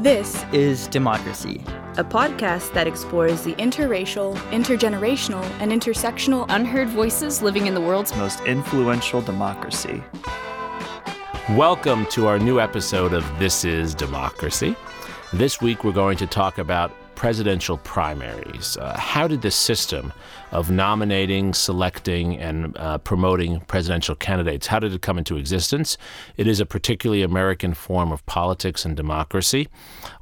This is Democracy, a podcast that explores the interracial, intergenerational, and intersectional unheard voices living in the world's most influential democracy. Welcome to our new episode of This is Democracy. This week we're going to talk about presidential primaries. Uh, how did the system of nominating, selecting, and uh, promoting presidential candidates, how did it come into existence? It is a particularly American form of politics and democracy.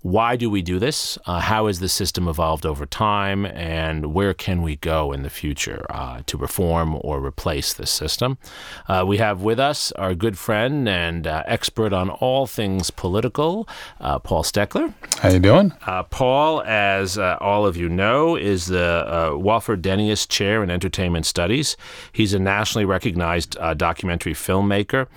Why do we do this? Uh, how has the system evolved over time? And where can we go in the future uh, to reform or replace this system? Uh, we have with us our good friend and uh, expert on all things political, uh, Paul Stekler. How you doing? Uh, Paul, as all of you know, is the Wofford Denius Chair in Entertainment Studies. He's a nationally recognized documentary filmmaker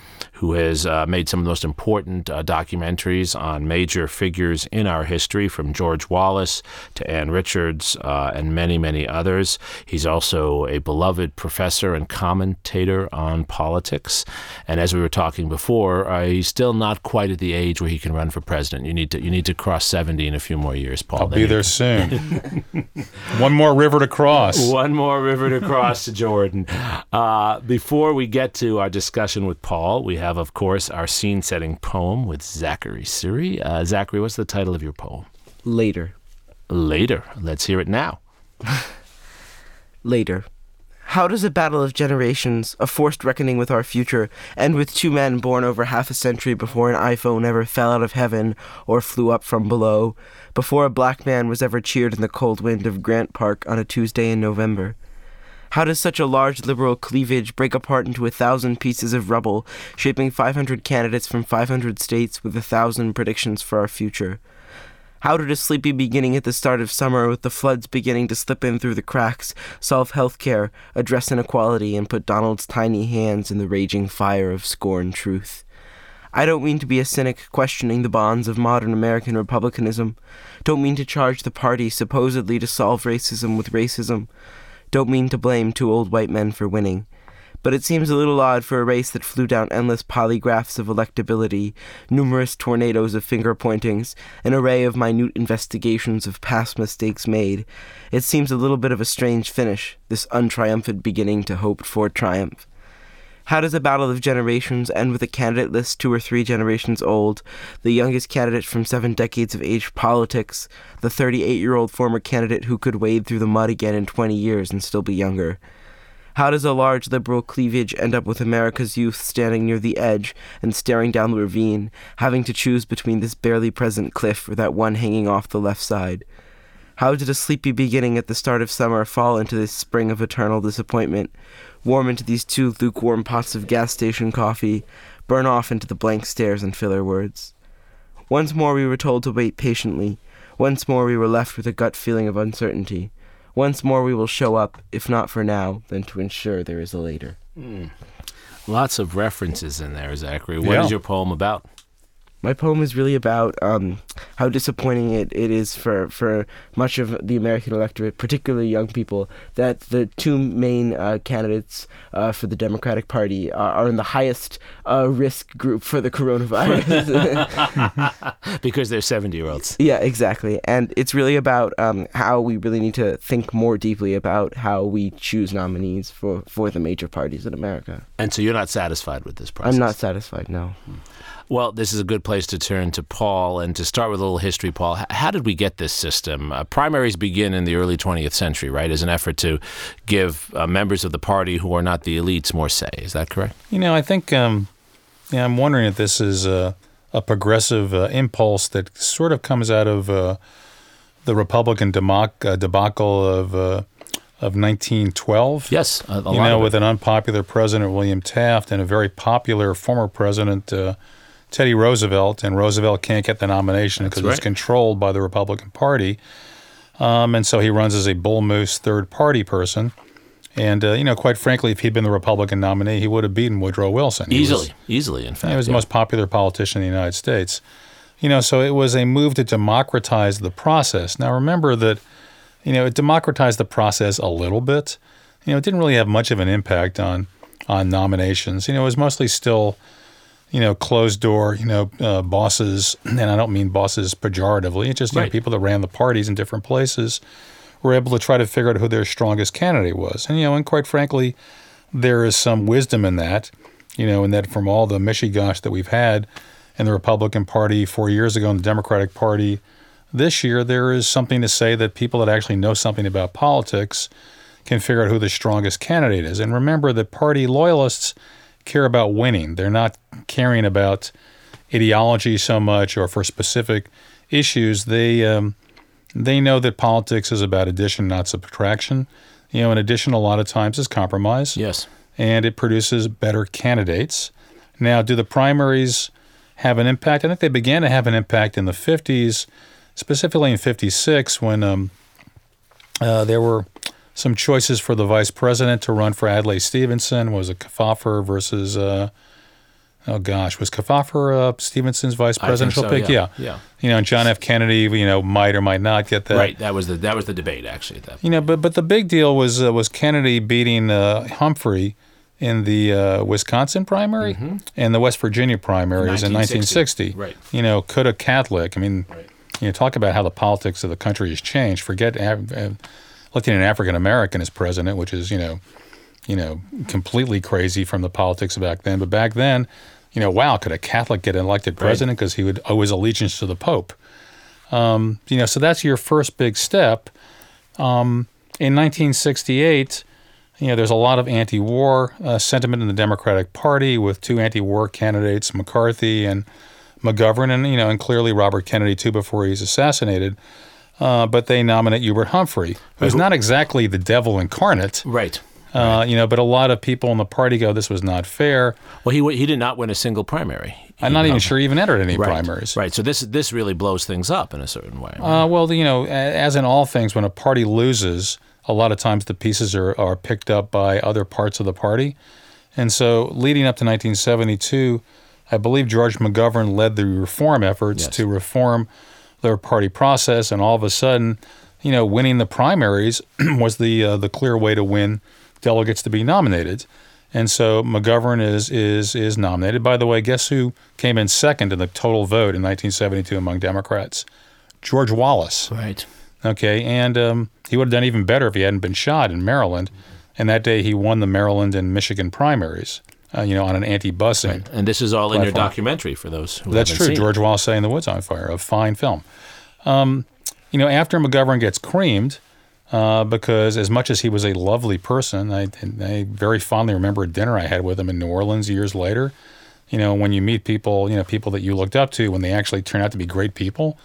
who has made some of the most important documentaries on major figures in our history, from George Wallace to Ann Richards uh, and many, many others. He's also a beloved professor and commentator on politics. And as we were talking before, uh, he's still not quite at the age where he can run for president. You need to you need to cross 70 in a few more years, Paul. I'll be there soon. One more river to cross. One more river to cross to Jordan. Uh, before we get to our discussion with Paul, we have, of course, our scene setting poem with Zachary Suri. Uh, Zachary, what's the title of your poem? Later. Later. Let's hear it now. Later. How does a battle of generations, a forced reckoning with our future, end with two men born over half a century before an iPhone ever fell out of heaven or flew up from below, before a black man was ever cheered in the cold wind of Grant Park on a Tuesday in November? How does such a large liberal cleavage break apart into a thousand pieces of rubble, shaping 500 candidates from 500 states with a thousand predictions for our future? How did a sleepy beginning at the start of summer, with the floods beginning to slip in through the cracks, solve health care, address inequality, and put Donald's tiny hands in the raging fire of scorn truth? I don't mean to be a cynic questioning the bonds of modern American republicanism. Don't mean to charge the party supposedly to solve racism with racism. Don't mean to blame two old white men for winning but it seems a little odd for a race that flew down endless polygraphs of electability, numerous tornadoes of finger pointings, an array of minute investigations of past mistakes made. It seems a little bit of a strange finish, this untriumphant beginning to hoped for triumph. How does a battle of generations end with a candidate list two or three generations old, the youngest candidate from seven decades of age politics, the 38 year old former candidate who could wade through the mud again in 20 years and still be younger? How does a large liberal cleavage end up with America's youth standing near the edge and staring down the ravine, having to choose between this barely present cliff or that one hanging off the left side? How did a sleepy beginning at the start of summer fall into this spring of eternal disappointment, warm into these two lukewarm pots of gas station coffee, burn off into the blank stares and filler words? Once more we were told to wait patiently. Once more we were left with a gut feeling of uncertainty. Once more we will show up, if not for now, then to ensure there is a later. Mm. Lots of references in there, Zachary. What yeah. is your poem about? My poem is really about um, how disappointing it, it is for, for much of the American electorate, particularly young people, that the two main uh, candidates uh, for the Democratic Party are, are in the highest uh, risk group for the coronavirus. because they're 70 year olds. Yeah, exactly. And it's really about um, how we really need to think more deeply about how we choose nominees for, for the major parties in America. And so you're not satisfied with this process? I'm not satisfied, no. Hmm. Well, this is a good place to turn to Paul and to start with a little history, Paul. How did we get this system? Uh, primaries begin in the early 20th century, right, as an effort to give uh, members of the party who are not the elites more say. Is that correct? You know, I think, um, yeah, I'm wondering if this is a, a progressive uh, impulse that sort of comes out of uh, the Republican debac- uh, debacle of uh, of 1912. Yes, you know, with an unpopular President William Taft and a very popular former President uh, Teddy Roosevelt, and Roosevelt can't get the nomination because right. it's controlled by the Republican Party. Um, and so he runs as a bull moose third party person. And, uh, you know, quite frankly, if he'd been the Republican nominee, he would have beaten Woodrow Wilson. He easily, was, easily, in fact. He was yeah. the most popular politician in the United States. You know, so it was a move to democratize the process. Now, remember that, you know, it democratized the process a little bit. You know, it didn't really have much of an impact on on nominations. You know, it was mostly still you know, closed door, you know, uh, bosses, and I don't mean bosses pejoratively, it's just you Right. know, people that ran the parties in different places were able to try to figure out who their strongest candidate was. And, you know, and quite frankly, there is some wisdom in that, you know, in that from all the mishigosh that we've had in the Republican Party four years ago and the Democratic Party this year, there is something to say that people that actually know something about politics can figure out who the strongest candidate is. And remember that party loyalists care about winning. They're not caring about ideology so much or for specific issues. They um, they know that politics is about addition, not subtraction. You know, and addition a lot of times is compromise Yes. and it produces better candidates. Now, do the primaries have an impact? I think they began to have an impact in the 50s, specifically in 56, when um, uh, there were some choices for the vice president to run for Adlai Stevenson. Was it Kefauver versus, uh, oh gosh, was Kefauver uh, Stevenson's vice presidential so, pick? yeah. Yeah. You know, and John F. Kennedy, you know, might or might not get that. Right. That was the that was the debate actually. At that point. You know, but but the big deal was uh, was Kennedy beating uh, Humphrey in the uh, Wisconsin primary and the West Virginia primaries in 1960. 1960. Right. You know, could a Catholic? I mean, Right. you know, talk about how the politics of the country has changed. Forget uh, electing an African American as president, which is you know, you know, completely crazy from the politics back then. But back then, you know, wow, could a Catholic get elected president because he would owe his allegiance to the Pope? Um, you know, so that's your first big step. Um, in 1968, you know, there's a lot of anti-war uh, sentiment in the Democratic Party with two anti-war candidates, McCarthy and McGovern, and you know, and clearly Robert Kennedy too before he's assassinated. Uh, but they nominate Hubert Humphrey, who's not exactly the devil incarnate. Right. Uh, you know, but a lot of people in the party go, "This was not fair." Well, he he did not win a single primary. I'm not even sure he even entered any Right. primaries. Right. So this this really blows things up in a certain way. Uh, well, you know, as in all things, when a party loses, a lot of times the pieces are, are picked up by other parts of the party. And so, leading up to 1972, I believe George McGovern led the reform efforts Yes. to reform their party process. And all of a sudden, you know, winning the primaries was the uh, the clear way to win delegates to be nominated. And so McGovern is is is nominated. By the way, guess who came in second in the total vote in 1972 among Democrats? George Wallace. right. Okay, and um, he would have done even better if he hadn't been shot in Maryland. And that day, he won the Maryland and Michigan primaries. Uh, you know, on an anti-busing. And this is all in your documentary for those who That's true. George Wallace Settin' the Woods on Fire, a fine film. Um, you know, after McGovern gets creamed, uh, because as much as he was a lovely person, I, I very fondly remember a dinner I had with him in New Orleans years later. You know, when you meet people, you know, people that you looked up to, when they actually turn out to be great people,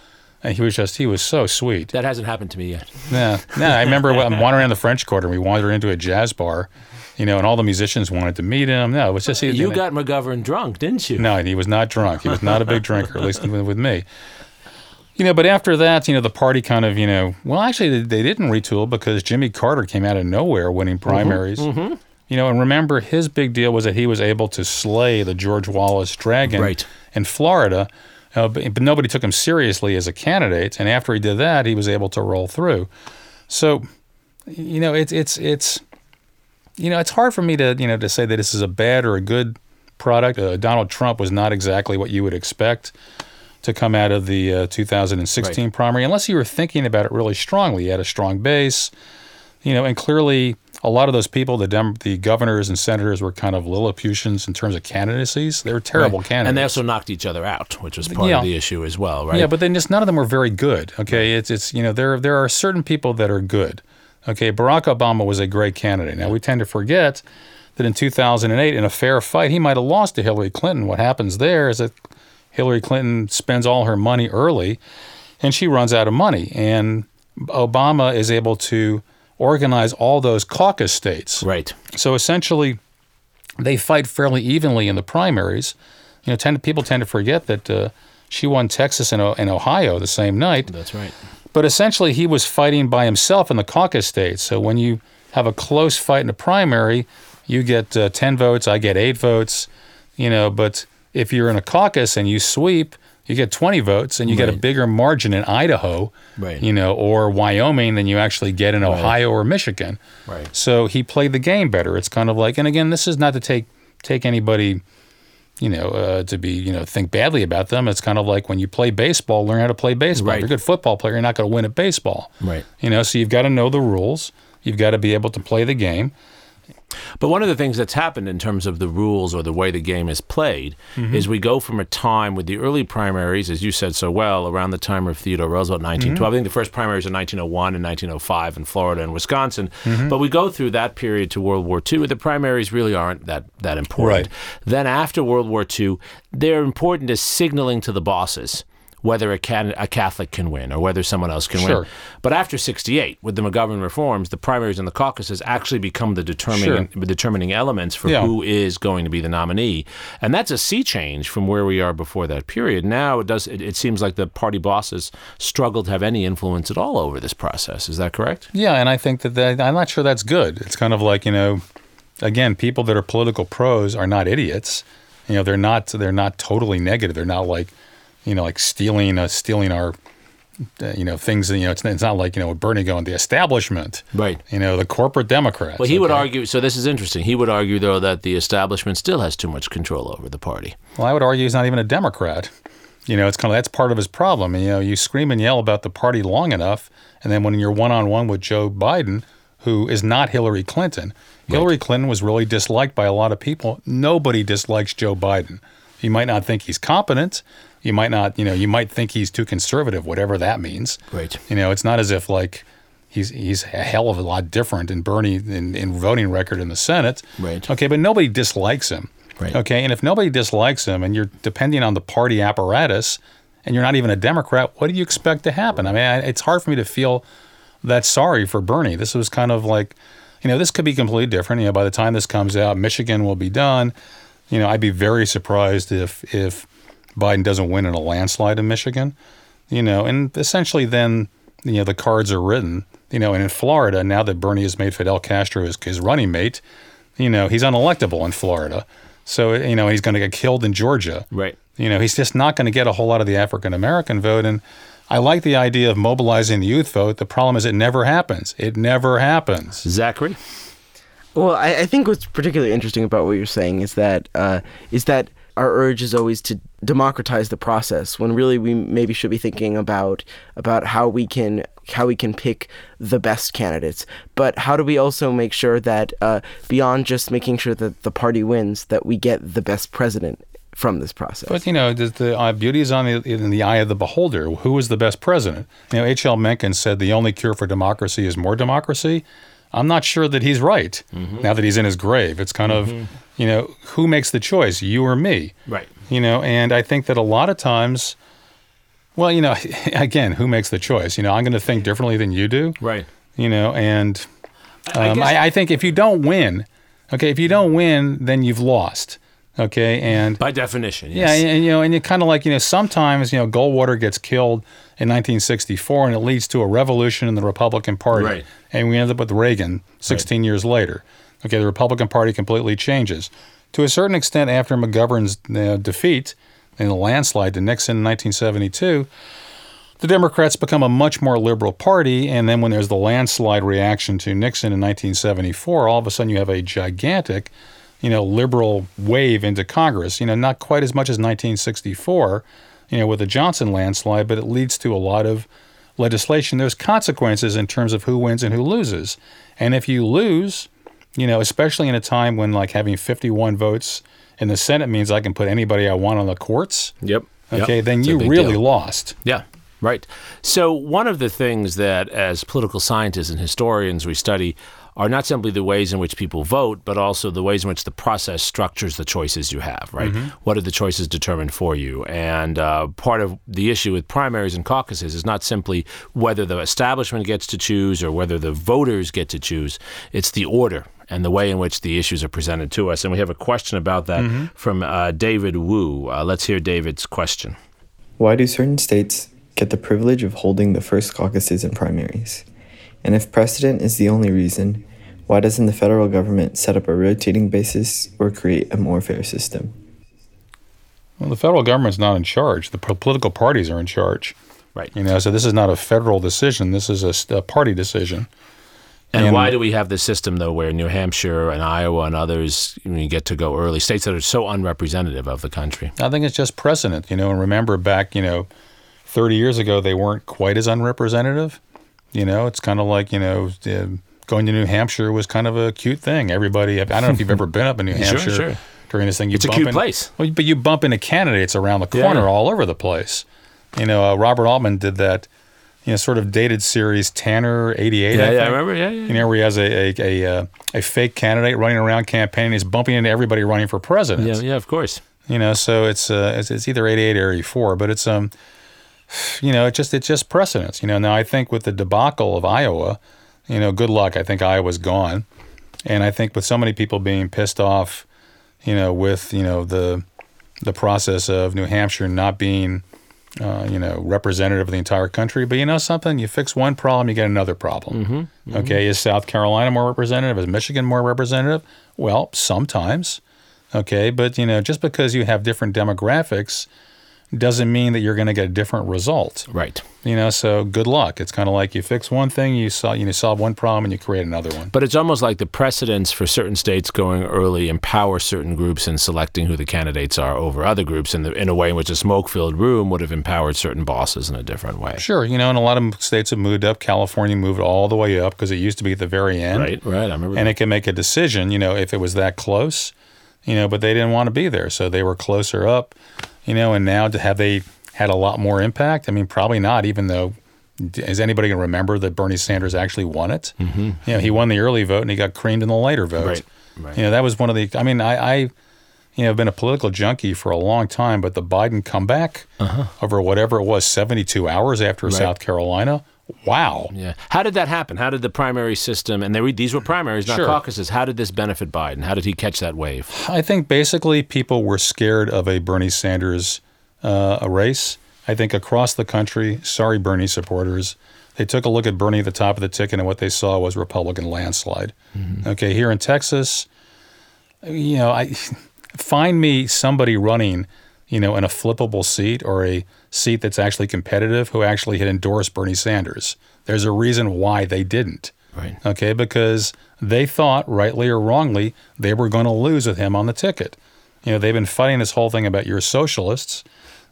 and he was just, he was so sweet. That hasn't happened to me yet. Yeah, no, I remember when I'm wandering in the French Quarter. and We wandered into a jazz bar, you know, and all the musicians wanted to meet him. No, it was just he, You got McGovern drunk, didn't you? no, he was not drunk. He was not a big drinker, at least with with me. You know, but after that, you know, the party kind of, you know, well, actually, they, they didn't retool because Jimmy Carter came out of nowhere winning primaries. You know, and remember, his big deal was that he was able to slay the George Wallace Dragon Right. in Florida, uh, but, but nobody took him seriously as a candidate. And after he did that, he was able to roll through. So, you know, it's it's it's you know, it's hard for me to you know to say that this is a bad or a good product. Uh, Donald Trump was not exactly what you would expect to come out of the uh, 2016 Right. primary, unless you were thinking about it really strongly. He had a strong base, you know, and clearly a lot of those people, the Dem- the governors and senators, were kind of Lilliputians in terms of candidacies. They were terrible candidates. And they also knocked each other out, which was part Yeah. of the issue as well, right? Yeah, but then just none of them were very good. Okay, it's it's you know there there are certain people that are good. Okay, Barack Obama was a great candidate. Now we tend to forget that in 2008, in a fair fight, he might have lost to Hillary Clinton. What happens there is that Hillary Clinton spends all her money early, and she runs out of money, and Obama is able to organize all those caucus states. right. So essentially, they fight fairly evenly in the primaries. You know, tend people tend to forget that uh, she won Texas and, and Ohio the same night. That's right. But essentially, he was fighting by himself in the caucus states. So when you have a close fight in a primary, you get uh, 10 votes, I get eight votes, you know. But if you're in a caucus and you sweep, you get 20 votes and you get a bigger margin in Idaho, Right. you know, or Wyoming than you actually get in Ohio or Michigan. Right. So he played the game better. It's kind of like, and again, this is not to take take anybody, you know, uh, to be, you know, think badly about them. It's kind of like when you play baseball, learn how to play baseball. Right. If you're a good football player, you're not going to win at baseball. Right. You know, so you've got to know the rules. You've got to be able to play the game. But one of the things that's happened in terms of the rules or the way the game is played Mm-hmm. is we go from a time with the early primaries, as you said so well, around the time of Theodore Roosevelt, 1912. Mm-hmm. I think the first primaries are 1901 and 1905 in Florida and Wisconsin. Mm-hmm. But we go through that period to World War II. Where the primaries really aren't that, that important. Right. Then after World War II, they're important as signaling to the bosses whether a, can, a Catholic can win or whether someone else can Sure. win. But after 68, with the McGovern reforms, the primaries and the caucuses actually become the determining, determining elements for Yeah. who is going to be the nominee. And that's a sea change from where we are before that period. Now it does it, it seems like the party bosses struggle to have any influence at all over this process. Is that correct? Yeah, and I think that, that I'm not sure that's good. It's kind of like you know, again, people that are political pros are not idiots. You know, they're not they're not totally negative. They're not like, you know, like stealing uh, stealing our, uh, you know, things. You know, it's, it's not like you know Bernie going the establishment. Right. You know, the corporate Democrats. Well, he would argue. So this is interesting. He would argue, though, that the establishment still has too much control over the party. Well, I would argue he's not even a Democrat. You know, it's kind of that's part of his problem. You know, you scream and yell about the party long enough, and then when you're one on one with Joe Biden, who is not Hillary Clinton, Hillary Clinton was really disliked by a lot of people. Nobody dislikes Joe Biden. You might not think he's competent. You might not, you know, you might think he's too conservative, whatever that means. Right. You know, it's not as if like he's he's a hell of a lot different in Bernie in, in voting record in the Senate. Right. Okay, but nobody dislikes him. Right. Okay, and if nobody dislikes him, and you're depending on the party apparatus, and you're not even a Democrat, what do you expect to happen? I mean, I, it's hard for me to feel that sorry for Bernie. This was kind of like, you know, this could be completely different. You know, by the time this comes out, Michigan will be done. You know, I'd be very surprised if if Biden doesn't win in a landslide in Michigan. You know, and essentially then you know the cards are written. You know, and in Florida now that Bernie has made Fidel Castro his, his running mate, you know he's unelectable in Florida. So you know he's going to get killed in Georgia. Right. You know, he's just not going to get a whole lot of the African American vote. And I like the idea of mobilizing the youth vote. The problem is it never happens. It never happens. Zachary. Well, I, I think what's particularly interesting about what you're saying is that uh, is that our urge is always to democratize the process when really we maybe should be thinking about about how we can how we can pick the best candidates but how do we also make sure that uh, beyond just making sure that the party wins that we get the best president from this process But you know, the, the uh, beauty is on the in the eye of the beholder. Who is the best president? You know, H. L. Mencken said the only cure for democracy is more democracy. I'm not sure that he's right. Now that he's in his grave, it's kind of, you know, who makes the choice, you or me? Right. You know, and I think that a lot of times, well, you know, again, who makes the choice? You know, I'm going to think differently than you do. Right. You know, and I um, guess- I, I think if you don't win, okay, if you don't win, then you've lost. Okay, and By definition. yeah, and, and, you know, and you kind of like you know, sometimes you know, Goldwater gets killed in 1964, and it leads to a revolution in the Republican Party, Right. and we end up with Reagan 16 years later. Okay, the Republican Party completely changes. To a certain extent, after McGovern's uh, defeat in the landslide to Nixon in 1972, the Democrats become a much more liberal party, and then when there's the landslide reaction to Nixon in 1974, all of a sudden you have a gigantic, you know, liberal wave into Congress. You know, not quite as much as 1964, you know, with the Johnson landslide, but it leads to a lot of legislation. There's consequences in terms of who wins and who loses, and if you lose, you know, especially in a time when like having 51 votes in the Senate means I can put anybody I want on the courts. Yep. Yep. Okay, then It's you really deal. lost. Yeah, right. So, one of the things that, as political scientists and historians, we study are not simply the ways in which people vote, but also the ways in which the process structures the choices you have, right? What are the choices determined for you? And uh, part of the issue with primaries and caucuses is not simply whether the establishment gets to choose or whether the voters get to choose, it's the order and the way in which the issues are presented to us. And we have a question about that from uh, David Wu. Uh, let's hear David's question. Why do certain states get the privilege of holding the first caucuses and primaries? And if precedent is the only reason, why doesn't the federal government set up a rotating basis or create a more fair system? Well, the federal government's not in charge. The po- political parties are in charge. Right. You know, so this is not a federal decision. This is a party decision. And, and, why do we have this system though, where New Hampshire and Iowa and others you, know, get to go early, states that are so unrepresentative of the country? I think it's just precedent, you know. And remember back, you know, 30 years ago, they weren't quite as unrepresentative. You know, it's kind of like you know. going to New Hampshire was kind of a cute thing. Everybody, I don't know if you've ever been up in New Hampshire sure, sure. during this thing. You it's a cute in, place. Well, but you bump into candidates around the corner yeah. all over the place. You know, uh, Robert Altman did that you know, sort of dated series Tanner '88. Yeah, I yeah, I remember. Yeah, yeah. You know, where he has a a, a, uh, a fake candidate running around campaigning. He's bumping into everybody running for president. Yeah, yeah, of course. You know, so it's uh, it's, it's either '88 or '84, but it's um, you know, it just it's just precedence. You know, now I think with the debacle of Iowa, you know, good luck. I think Iowa's gone, and I think with so many people being pissed off, you know, with you know the the process of New Hampshire not being uh, you know, representative of the entire country. But you know something? You fix one problem, you get another problem. Mm-hmm, mm-hmm. Okay, is South Carolina more representative? Is Michigan more representative? Well, sometimes. Okay, but you know, just because you have different demographics doesn't mean that you're going to get a different result. Right. You know, so good luck. It's kind of like you fix one thing, you solve, you know, solve one problem, and you create another one. But it's almost like the precedents for certain states going early empower certain groups in selecting who the candidates are over other groups in, the, in a way in which a smoke-filled room would have empowered certain bosses in a different way. Sure. You know, and a lot of states have moved up. California moved all the way up because it used to be at the very end. Right, right. I remember And that. it can make a decision, you know, if it was that close, you know, but they didn't want to be there. So they were closer up, you know, and now to have they – had a lot more impact? I mean, probably not, even though is anybody going to remember that Bernie Sanders actually won it? Mm-hmm. You know, he won the early vote and he got creamed in the later vote. Right. right. You know, that was one of the. I mean, I, I, you know, have been a political junkie for a long time, but the Biden comeback uh-huh. over whatever it was, seventy-two hours after right. South Carolina. Wow. Yeah. How did that happen? How did the primary system, and they, these were primaries, not sure. caucuses, how did this benefit Biden? How did he catch that wave? I think basically people were scared of a Bernie Sanders uh, a race I think across the country, sorry, Bernie supporters, they took a look at Bernie at the top of the ticket, and what they saw was Republican landslide. Mm-hmm. Okay, here in Texas, you know, I find me somebody running, you know, in a flippable seat or a seat that's actually competitive who actually had endorsed Bernie Sanders. There's a reason why they didn't. Right. Okay, because they thought, rightly or wrongly, they were going to lose with him on the ticket. You know, they've been fighting this whole thing about your socialists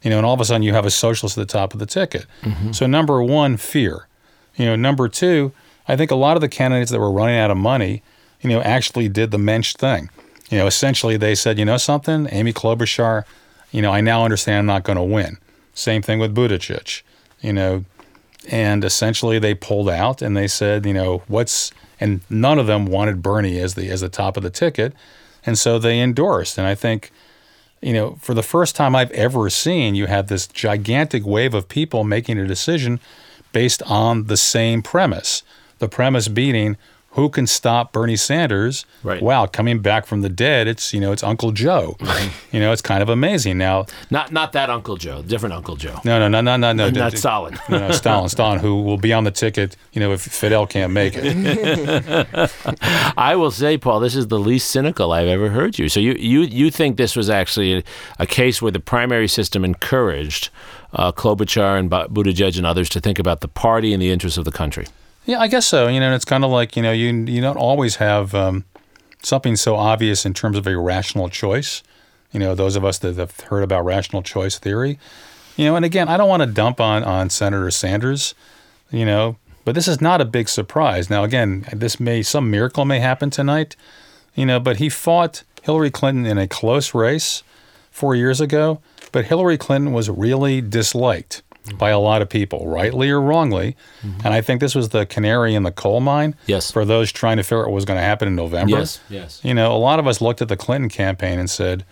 you know, and all of a sudden you have a socialist at the top of the ticket. Mm-hmm. So number one, fear. You know, number two, I think a lot of the candidates that were running out of money, you know, actually did the mensch thing. You know, essentially they said, you know something, Amy Klobuchar, you know, I now understand I'm not going to win. Same thing with Buttigieg, you know, and essentially they pulled out and they said, you know, what's and none of them wanted Bernie as the as the top of the ticket, and so they endorsed. And I think you know, for the first time I've ever seen, you had this gigantic wave of people making a decision based on the same premise. The premise being who can stop Bernie Sanders? Right. Wow, coming back from the dead, it's you know it's Uncle Joe. you know, it's kind of amazing. Now, not not that Uncle Joe, different Uncle Joe. No, no, no, no, no, no. not Stalin. no, no, Stalin, Stalin, who will be on the ticket. You know, if Fidel can't make it. I will say, Paul, this is the least cynical I've ever heard you. So you you you think this was actually a, a case where the primary system encouraged uh, Klobuchar and Buttigieg and others to think about the party and the interests of the country. Yeah, I guess so. You know, it's kind of like you know, you you don't always have um, something so obvious in terms of a rational choice. You know, those of us that have heard about rational choice theory. You know, and again, I don't want to dump on on Senator Sanders. You know, but this is not a big surprise. Now, again, this may some miracle may happen tonight. You know, but he fought Hillary Clinton in a close race four years ago. But Hillary Clinton was really disliked by a lot of people, rightly or wrongly. Mm-hmm. And I think this was the canary in the coal mine yes. for those trying to figure out what was going to happen in November. Yes, yes. You know, a lot of us looked at the Clinton campaign and said,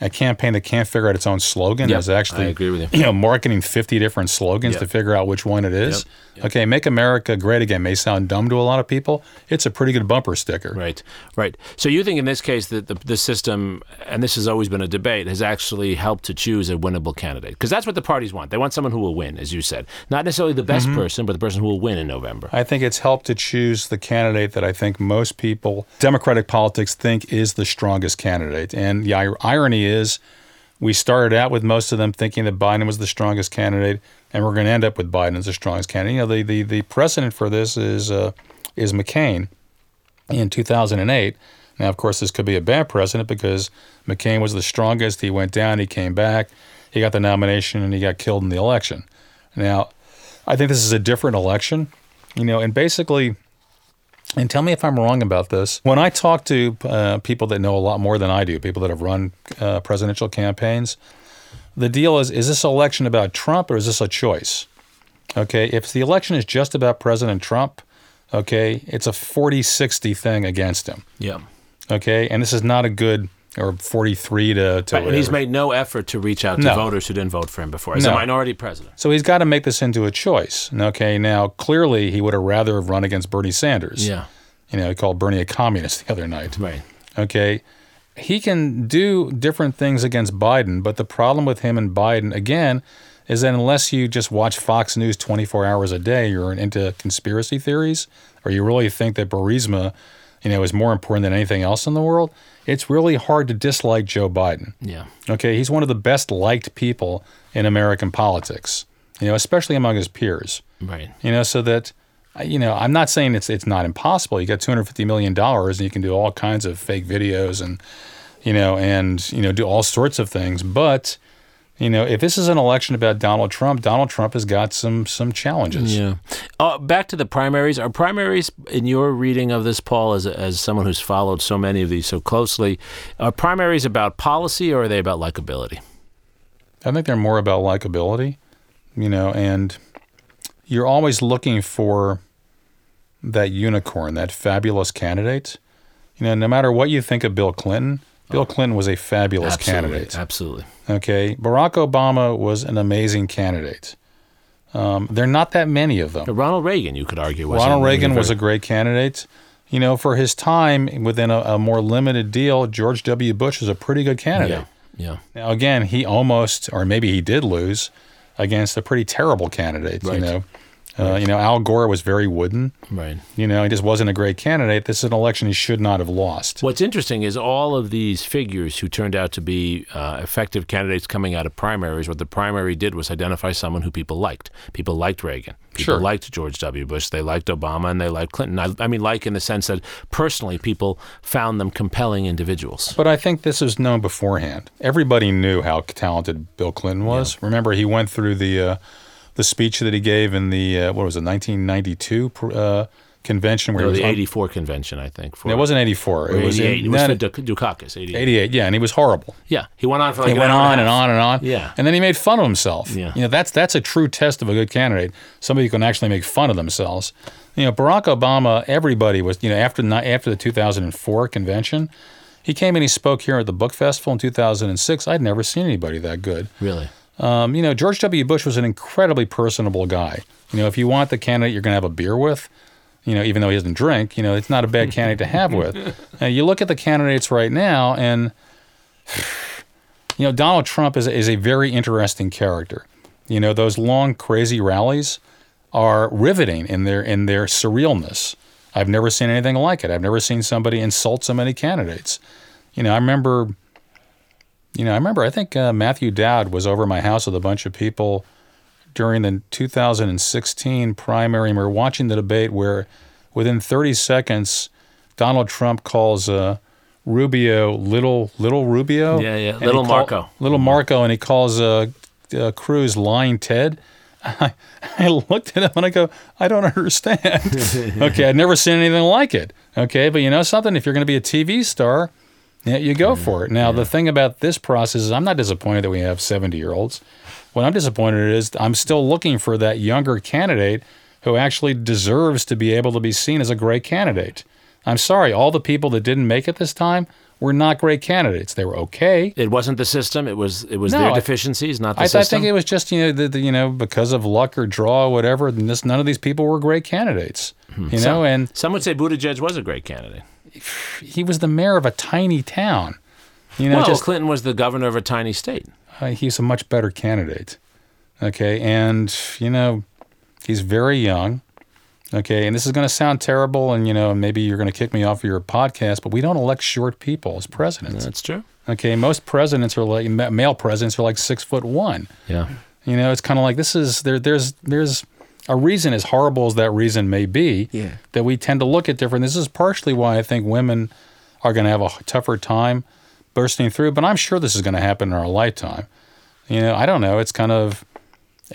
a campaign that can't figure out its own slogan yep, is actually I agree with you. you know marketing 50 different slogans yep. to figure out which one it is. Yep. Okay, make America great again may sound dumb to a lot of people. It's a pretty good bumper sticker. Right. Right. So you think in this case that the, the system and this has always been a debate has actually helped to choose a winnable candidate because that's what the parties want. They want someone who will win as you said. Not necessarily the best mm-hmm. person but the person who will win in November. I think it's helped to choose the candidate that I think most people democratic politics think is the strongest candidate. And the irony is we started out with most of them thinking that Biden was the strongest candidate, and we're going to end up with Biden as the strongest candidate. You know, the the, the precedent for this is uh, is McCain in 2008. Now, of course, this could be a bad precedent because McCain was the strongest. He went down, he came back, he got the nomination, and he got killed in the election. Now, I think this is a different election, you know, and basically, and tell me if I'm wrong about this. When I talk to uh, people that know a lot more than I do, people that have run uh, presidential campaigns, the deal is is this election about Trump or is this a choice? Okay, if the election is just about President Trump, okay, it's a 40 60 thing against him. Yeah. Okay, and this is not a good or 43 to, to Right, and he's made no effort to reach out to No. voters who didn't vote for him before as a minority president. So he's got to make this into a choice. Okay, now clearly he would have rather have run against Bernie Sanders. Yeah. You know, he called Bernie a communist the other night. Right. Okay. He can do different things against Biden, but the problem with him and Biden, again, is that unless you just watch Fox News 24 hours a day, you're into conspiracy theories, or you really think that Burisma, you know, is more important than anything else in the world, it's really hard to dislike Joe Biden. Yeah. Okay, he's one of the best liked people in American politics, you know, especially among his peers. Right. You know, so that you know, I'm not saying it's it's not impossible. You got 250 million dollars, and you can do all kinds of fake videos and you know, and you know, do all sorts of things. But you know, if this is an election about Donald Trump, Donald Trump has got some some challenges. Yeah. Uh, back to the primaries. Are primaries, in your reading of this, Paul, as, as someone who's followed so many of these so closely, are primaries about policy or are they about likability? I think they're more about likability, you know, and you're always looking for that unicorn, that fabulous candidate. You know, no matter what you think of Bill Clinton, Bill Clinton was a fabulous Absolutely. candidate. Absolutely. Okay, Barack Obama was an amazing candidate. Um, there are not that many of them. Ronald Reagan, you could argue, was Ronald Reagan was a great candidate. You know, for his time within a, a more limited deal, George W. Bush was a pretty good candidate. Yeah. Yeah. Now, again, he almost, or maybe he did lose against a pretty terrible candidate. Right. You know, uh, you know, Al Gore was very wooden. Right. You know, he just wasn't a great candidate. This is an election he should not have lost. What's interesting is all of these figures who turned out to be uh, effective candidates coming out of primaries, what the primary did was identify someone who people liked. People liked Reagan. People Sure. liked George W. Bush. They liked Obama and they liked Clinton. I, I mean, like in the sense that personally people found them compelling individuals. But I think this was known beforehand. Everybody knew how talented Bill Clinton was. Remember, he went through the uh, the speech that he gave in the uh, what was it, 1992 uh, convention where was the on- 84 convention, I think. For, No, it wasn't 84. It was 88. in, it was no, for Dukakis, 88. 88. Yeah, and he was horrible. Yeah, he went on for like he went on and, and on and on. Yeah. And then he made fun of himself. Yeah. You know, that's that's a true test of a good candidate. Somebody who can actually make fun of themselves. You know, Barack Obama, everybody was, you know, after after the 2004 convention, he came and he spoke here at the book festival in 2006. I'd never seen anybody that good. Really? Um, you know, George W. Bush was an incredibly personable guy. You know, if you want the candidate you're going to have a beer with, you know, even though he doesn't drink, you know, it's not a bad candidate to have with. Uh, you look at the candidates right now, and you know, Donald Trump is is a very interesting character. You know, those long, crazy rallies are riveting in their in their surrealness. I've never seen anything like it. I've never seen somebody insult so many candidates. You know, I remember. You know, I remember. I think uh, Matthew Dowd was over my house with a bunch of people during the 2016 primary, and we were watching the debate where, within 30 seconds, Donald Trump calls uh, Rubio little little Rubio. Yeah, yeah, little call- Marco. Little Marco, and he calls uh, uh, Cruz lying Ted. I, I looked at him and I go, I don't understand. okay, I'd never seen anything like it. Okay, but you know something? If you're going to be a TV star, yeah, you go for it. Now, the thing about this process is I'm not disappointed that we have 70 year olds. What I'm disappointed is I'm still looking for that younger candidate who actually deserves to be able to be seen as a great candidate. I'm sorry, all the people that didn't make it this time were not great candidates. They were okay. It wasn't the system. It was it was No, their I- deficiencies, not the I, I system. think it was just you know the, the, you know because of luck or draw or whatever. and This, none of these people were great candidates. Hmm. You know, and Some would say Buttigieg was a great candidate. He was the mayor of a tiny town. You know, well, just Clinton was the governor of a tiny state. uh, he's a much better candidate. Okay, and you know, he's very young. Okay, and this is going to sound terrible, and you know, maybe you're going to kick me off of your podcast, but we don't elect short people as presidents. That's true. Okay, most presidents are like male presidents are like six foot one. Yeah. You know, it's kind of like this is there. There's there's a reason, as horrible as that reason may be, Yeah. that we tend to look at different. This is partially why I think women are going to have a tougher time bursting through. But I'm sure this is going to happen in our lifetime. You know, I don't know. It's kind of,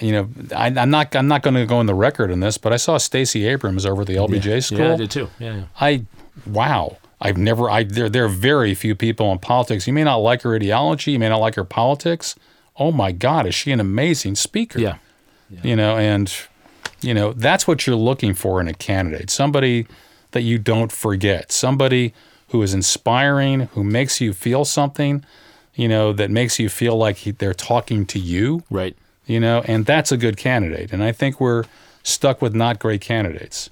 you know, I, I'm not. I'm not going to go on the record in this, but I saw Stacey Abrams over at the LBJ school. Yeah, I did too. Yeah, yeah. I, wow. I've never. I there. There are very few people in politics. You may not like her ideology. You may not like her politics. Oh my God, is she an amazing speaker? Yeah. You know, and you know that's what you're looking for in a candidate. Somebody that you don't forget. Somebody who is inspiring, who makes you feel something. You know, that makes you feel like he, they're talking to you. Right. You know, and that's a good candidate. And I think we're stuck with not great candidates.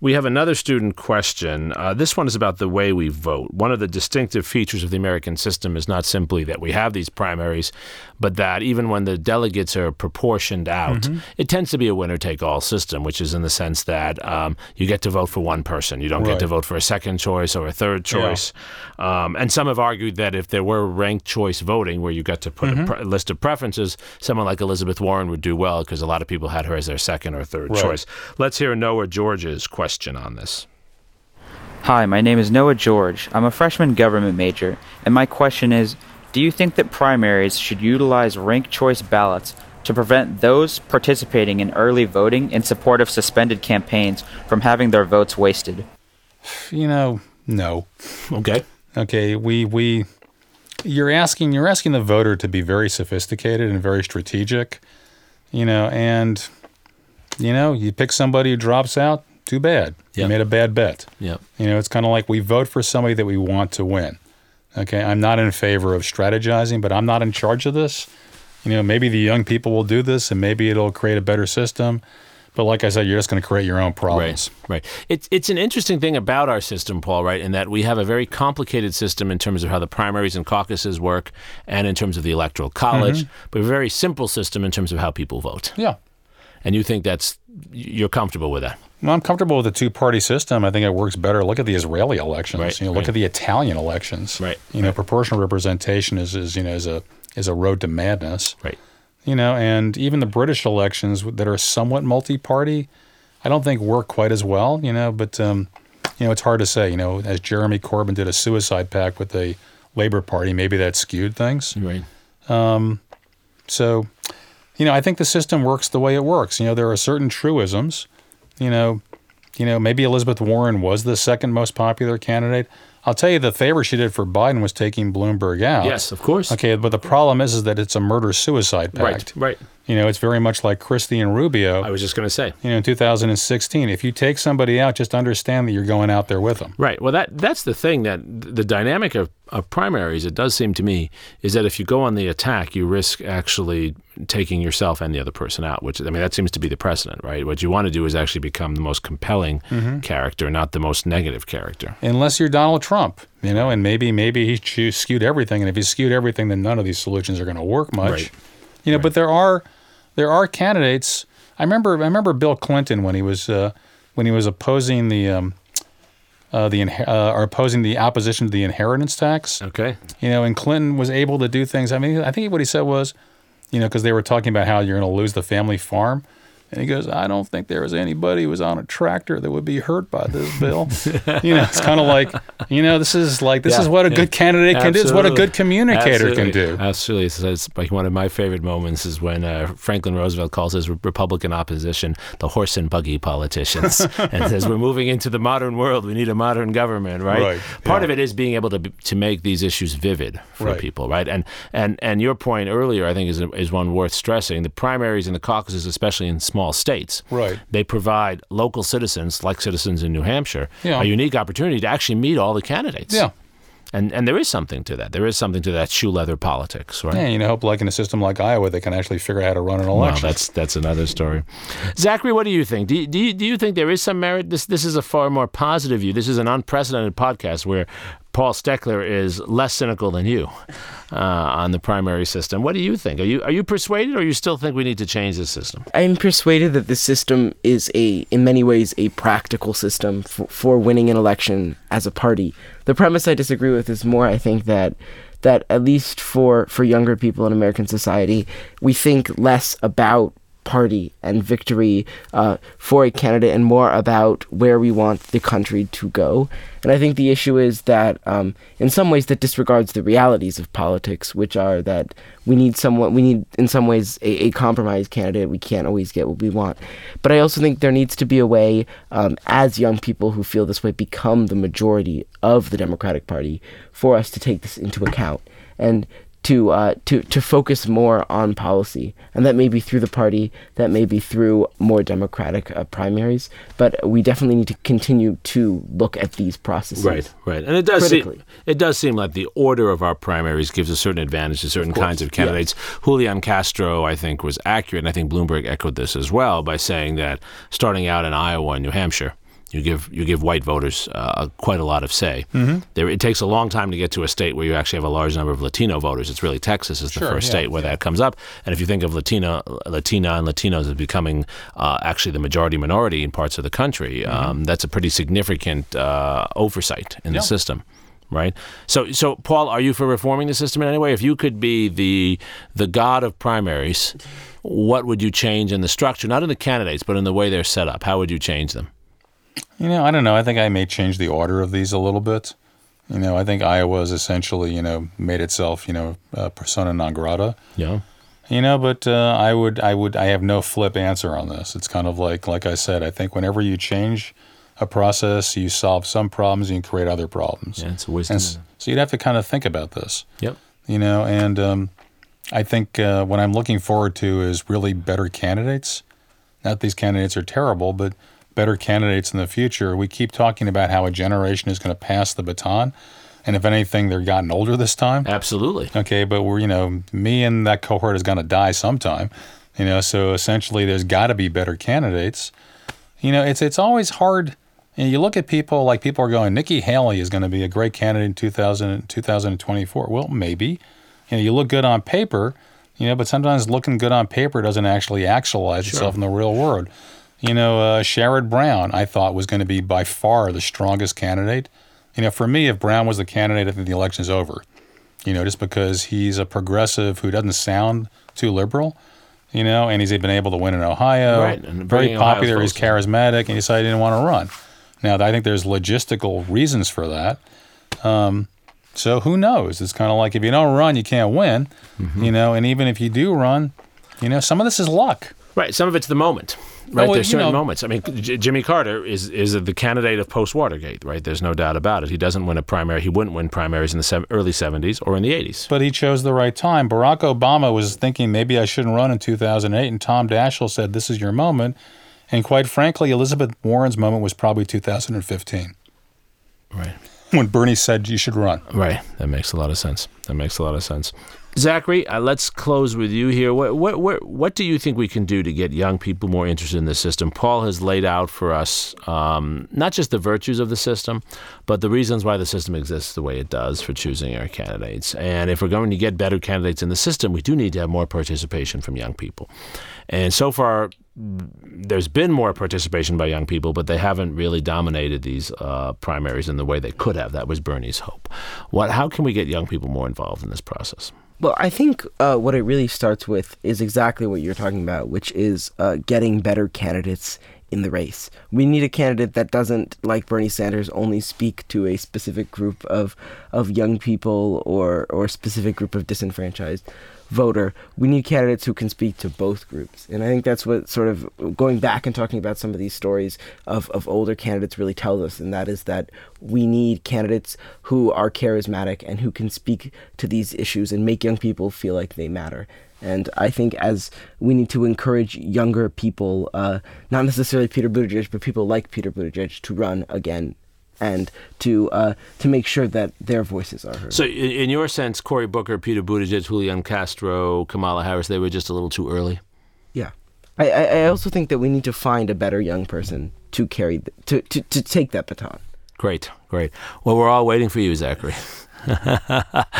We have another student question. Uh, this one is about the way we vote. One of the distinctive features of the American system is not simply that we have these primaries, but that even when the delegates are proportioned out, Mm-hmm. it tends to be a winner take all system, which is in the sense that um, you get to vote for one person. You don't get to vote for a second choice or a third choice. Um, and some have argued that if there were ranked choice voting where you got to put Mm-hmm. a pre- list of preferences, someone like Elizabeth Warren would do well because a lot of people had her as their second or third Right. choice. Let's hear Noah George's question on this. Hi, my name is Noah George. I'm a freshman government major, and my question is Do you think that primaries should utilize ranked choice ballots to prevent those participating in early voting in support of suspended campaigns from having their votes wasted? You know, no. Okay. Okay, we we you're asking you're asking the voter to be very sophisticated and very strategic, you know, and you know, you pick somebody who drops out, too bad. Yeah. You made a bad bet. Yep. You know, it's kind of like we vote for somebody that we want to win. Okay, I'm not in favor of strategizing, but I'm not in charge of this. You know, maybe the young people will do this and maybe it'll create a better system. But like I said, you're just going to create your own problems. Right, right. It's it's an interesting thing about our system, Paul, right? In that we have a very complicated system in terms of how the primaries and caucuses work, and in terms of the electoral college, mm-hmm. but a very simple system in terms of how people vote. Yeah. And you think that's you're comfortable with that? Well, I'm comfortable with the two-party system. I think it works better. Look at the Israeli elections. Right, you know, look at the Italian elections. Right, You know, proportional representation is, is you know is a is a road to madness. Right. You know, and even the British elections that are somewhat multi-party, I don't think work quite as well. You know, but um, you know, it's hard to say. You know, as Jeremy Corbyn did a suicide pact with the Labour Party, maybe that skewed things. Right. So, you know, I think the system works the way it works. You know, there are certain truisms. You know, you know, maybe Elizabeth Warren was the second most popular candidate. I'll tell you, the favor she did for Biden was taking Bloomberg out. Yes, of course. Okay, but the problem is, is that it's a murder suicide pact. Right. Right. You know, it's very much like Christie and Rubio. I was just going to say. you know, in 2016, if you take somebody out, just understand that you're going out there with them. Right. Well, that that's the thing that the dynamic of, of primaries. It does seem to me is that if you go on the attack, you risk actually taking yourself and the other person out. Which I mean, that seems to be the precedent, right? What you want to do is actually become the most compelling Mm-hmm. character, not the most negative character. unless you're Donald Trump, you know, and maybe maybe he skewed everything, and if he skewed everything, then none of these solutions are going to work much. Right. You know, but there are there are candidates. I remember I remember Bill Clinton when he was uh, when he was opposing the um, uh, the uh, or opposing the opposition to the inheritance tax. Okay. You know, and Clinton was able to do things. I mean, I think what he said was, you know, because they were talking about how you're going to lose the family farm. And he goes, I don't think there was anybody who was on a tractor that would be hurt by this bill. you know, it's kind of like, you know, this is like, this Yeah, is what a yeah. good candidate can do. It's what a good communicator can do. Absolutely. It's, it's like one of my favorite moments is when uh, Franklin Roosevelt calls his Republican opposition the horse and buggy politicians and says, We're moving into the modern world. We need a modern government, right? Right, Part yeah. of it is being able to, to make these issues vivid for Right. people, right? And, and, and your point earlier, I think, is, is one worth stressing. The primaries and the caucuses, especially in small states, Right. they provide local citizens, like citizens in New Hampshire, Yeah. a unique opportunity to actually meet all the candidates. Yeah. And and there is something to that. There is something to that shoe leather politics, right? Yeah, you know, hope like in a system like Iowa, they can actually figure out how to run an election. Well, that's that's another story. Zachary, what do you think? Do you, do you, do you think there is some merit? This this is a far more positive view. This is an unprecedented podcast where Paul Stekler is less cynical than you uh, on the primary system. What do you think? Are you are you persuaded, or you still think we need to change the system? I'm persuaded that the system is a, in many ways, a practical system for, for winning an election as a party. The premise I disagree with is more, I think that that at least for for younger people in American society, we think less about party and victory uh, for a candidate and more about where we want the country to go. And I think the issue is that, um, in some ways, that disregards the realities of politics, which are that we need someone, we need, in some ways, a, a compromise candidate. We can't always get what we want. But I also think there needs to be a way, um, as young people who feel this way become the majority of the Democratic Party, for us to take this into account and to uh, to to focus more on policy, and that may be through the party, that may be through more democratic uh, primaries. But we definitely need to continue to look at these processes. Right, right, and it does seem it does seem like the order of our primaries gives a certain advantage to certain of kinds of candidates. Yeah. Julian Castro, I think, was accurate, and I think Bloomberg echoed this as well by saying that starting out in Iowa and New Hampshire you give you give white voters uh, quite a lot of say. Mm-hmm. There, it takes a long time to get to a state where you actually have a large number of Latino voters. It's really Texas is the sure, first yeah, state where yeah. that comes up. And if you think of Latina, Latina and Latinos as becoming uh, actually the majority minority in parts of the country, mm-hmm. um, that's a pretty significant uh, oversight in yeah. the system right? So, so Paul, are you for reforming the system in any way? If you could be the the god of primaries, what would you change in the structure, not in the candidates, but in the way they're set up? How would you change them? You know, I don't know. I think I may change the order of these a little bit. You know, I think Iowa has essentially, you know, made itself, you know, uh, persona non grata. Yeah. You know, but uh, I would, I would, I have no flip answer on this. It's kind of like, like I said, I think whenever you change a process, you solve some problems, you create other problems. Yeah, it's a wisdom. so you'd have to kind of think about this. Yep. You know, and um, I think uh, what I'm looking forward to is really better candidates. Not these candidates are terrible, but better candidates in the future. We keep talking about how a generation is going to pass the baton. And if anything, they're gotten older this time. Absolutely. Okay, but we're, you know, me and that cohort is going to die sometime. You know, so essentially there's got to be better candidates. You know, it's it's always hard. You, know, you look at people like people are going, Nikki Haley is going to be a great candidate in 2000, 2024. Well, maybe. You know, you look good on paper, you know, but sometimes looking good on paper doesn't actually actualize sure. itself in the real world. You know, uh, Sherrod Brown, I thought was going to be by far the strongest candidate. You know, for me, if Brown was the candidate, I think the election is over. You know, just because he's a progressive who doesn't sound too liberal. You know, and he's been able to win in Ohio. Right, and very popular. He's charismatic, and he decided he didn't want to run. Now, I think there's logistical reasons for that. Um, so who knows? It's kind of like if you don't run, you can't win. Mm-hmm. You know, and even if you do run, you know, some of this is luck. Right. Some of it's the moment. Right, there's certain know, moments. I mean, J- Jimmy Carter is is the candidate of post Watergate, right? There's no doubt about it. He doesn't win a primary. He wouldn't win primaries in the se- early '70s or in the '80s. But he chose the right time. Barack Obama was thinking maybe I shouldn't run in 2008, and Tom Daschle said, "This is your moment." And quite frankly, Elizabeth Warren's moment was probably 2015. Right. When Bernie said you should run. Right. That makes a lot of sense. That makes a lot of sense. Zachary, uh, let's close with you here. What, what, what, what, do you think we can do to get young people more interested in the system? Paul has laid out for us um, not just the virtues of the system, but the reasons why the system exists the way it does for choosing our candidates. And if we're going to get better candidates in the system, we do need to have more participation from young people. And so far, there's been more participation by young people, but they haven't really dominated these uh, primaries in the way they could have. That was Bernie's hope. What? How can we get young people more involved in this process? Well, I think uh, what it really starts with is exactly what you're talking about, which is uh, getting better candidates in the race. We need a candidate that doesn't, like Bernie Sanders, only speak to a specific group of, of young people or, or a specific group of disenfranchised, voter, we need candidates who can speak to both groups. And I think that's what sort of going back and talking about some of these stories of, of older candidates really tells us, and that is that we need candidates who are charismatic and who can speak to these issues and make young people feel like they matter. And I think as we need to encourage younger people, uh, not necessarily Peter Buttigieg, but people like Peter Buttigieg to run again and to uh, to make sure that their voices are heard. So, in, in, your sense, Cory Booker, Peter Buttigieg, Julian Castro, Kamala Harris, they were just a little too early. Yeah, I, I also think that we need to find a better young person to carry the, to, to to take that baton. Great, great. Well, we're all waiting for you, Zachary.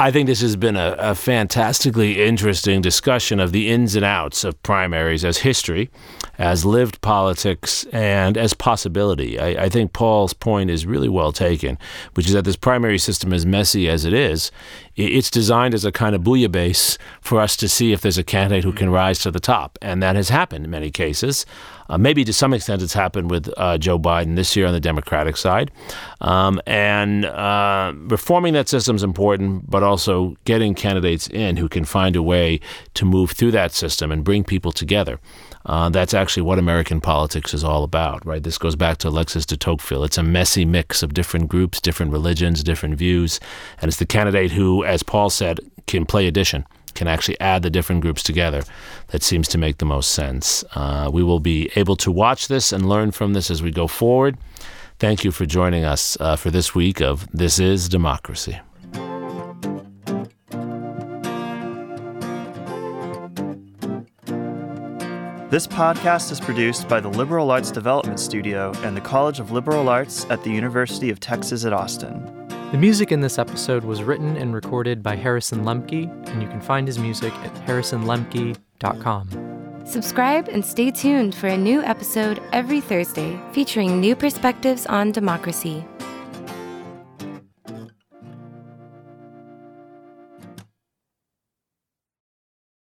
I think this has been a, a, fantastically interesting discussion of the ins and outs of primaries as history, as lived politics, and as possibility. I, I think Paul's point is really well taken, which is that this primary system, as messy as it is, it's designed as a kind of bouillabaisse for us to see if there's a candidate who can rise to the top. And that has happened in many cases. Uh, maybe to some extent it's happened with uh, Joe Biden this year on the Democratic side. Um, and uh, reforming that system is important, but also getting candidates in who can find a way to move through that system and bring people together. Uh, that's actually what American politics is all about, right? This goes back to Alexis de Tocqueville. It's a messy mix of different groups, different religions, different views, and it's the candidate who, as Paul said, can play addition, can actually add the different groups together that seems to make the most sense. Uh, we will be able to watch this and learn from this as we go forward. Thank you for joining us uh, for this week of This is Democracy. This podcast is produced by the Liberal Arts Development Studio and the College of Liberal Arts at the University of Texas at Austin. The music in this episode was written and recorded by Harrison Lemke, and you can find his music at harrisonlemke.com. Subscribe and stay tuned for a new episode every Thursday featuring new perspectives on democracy.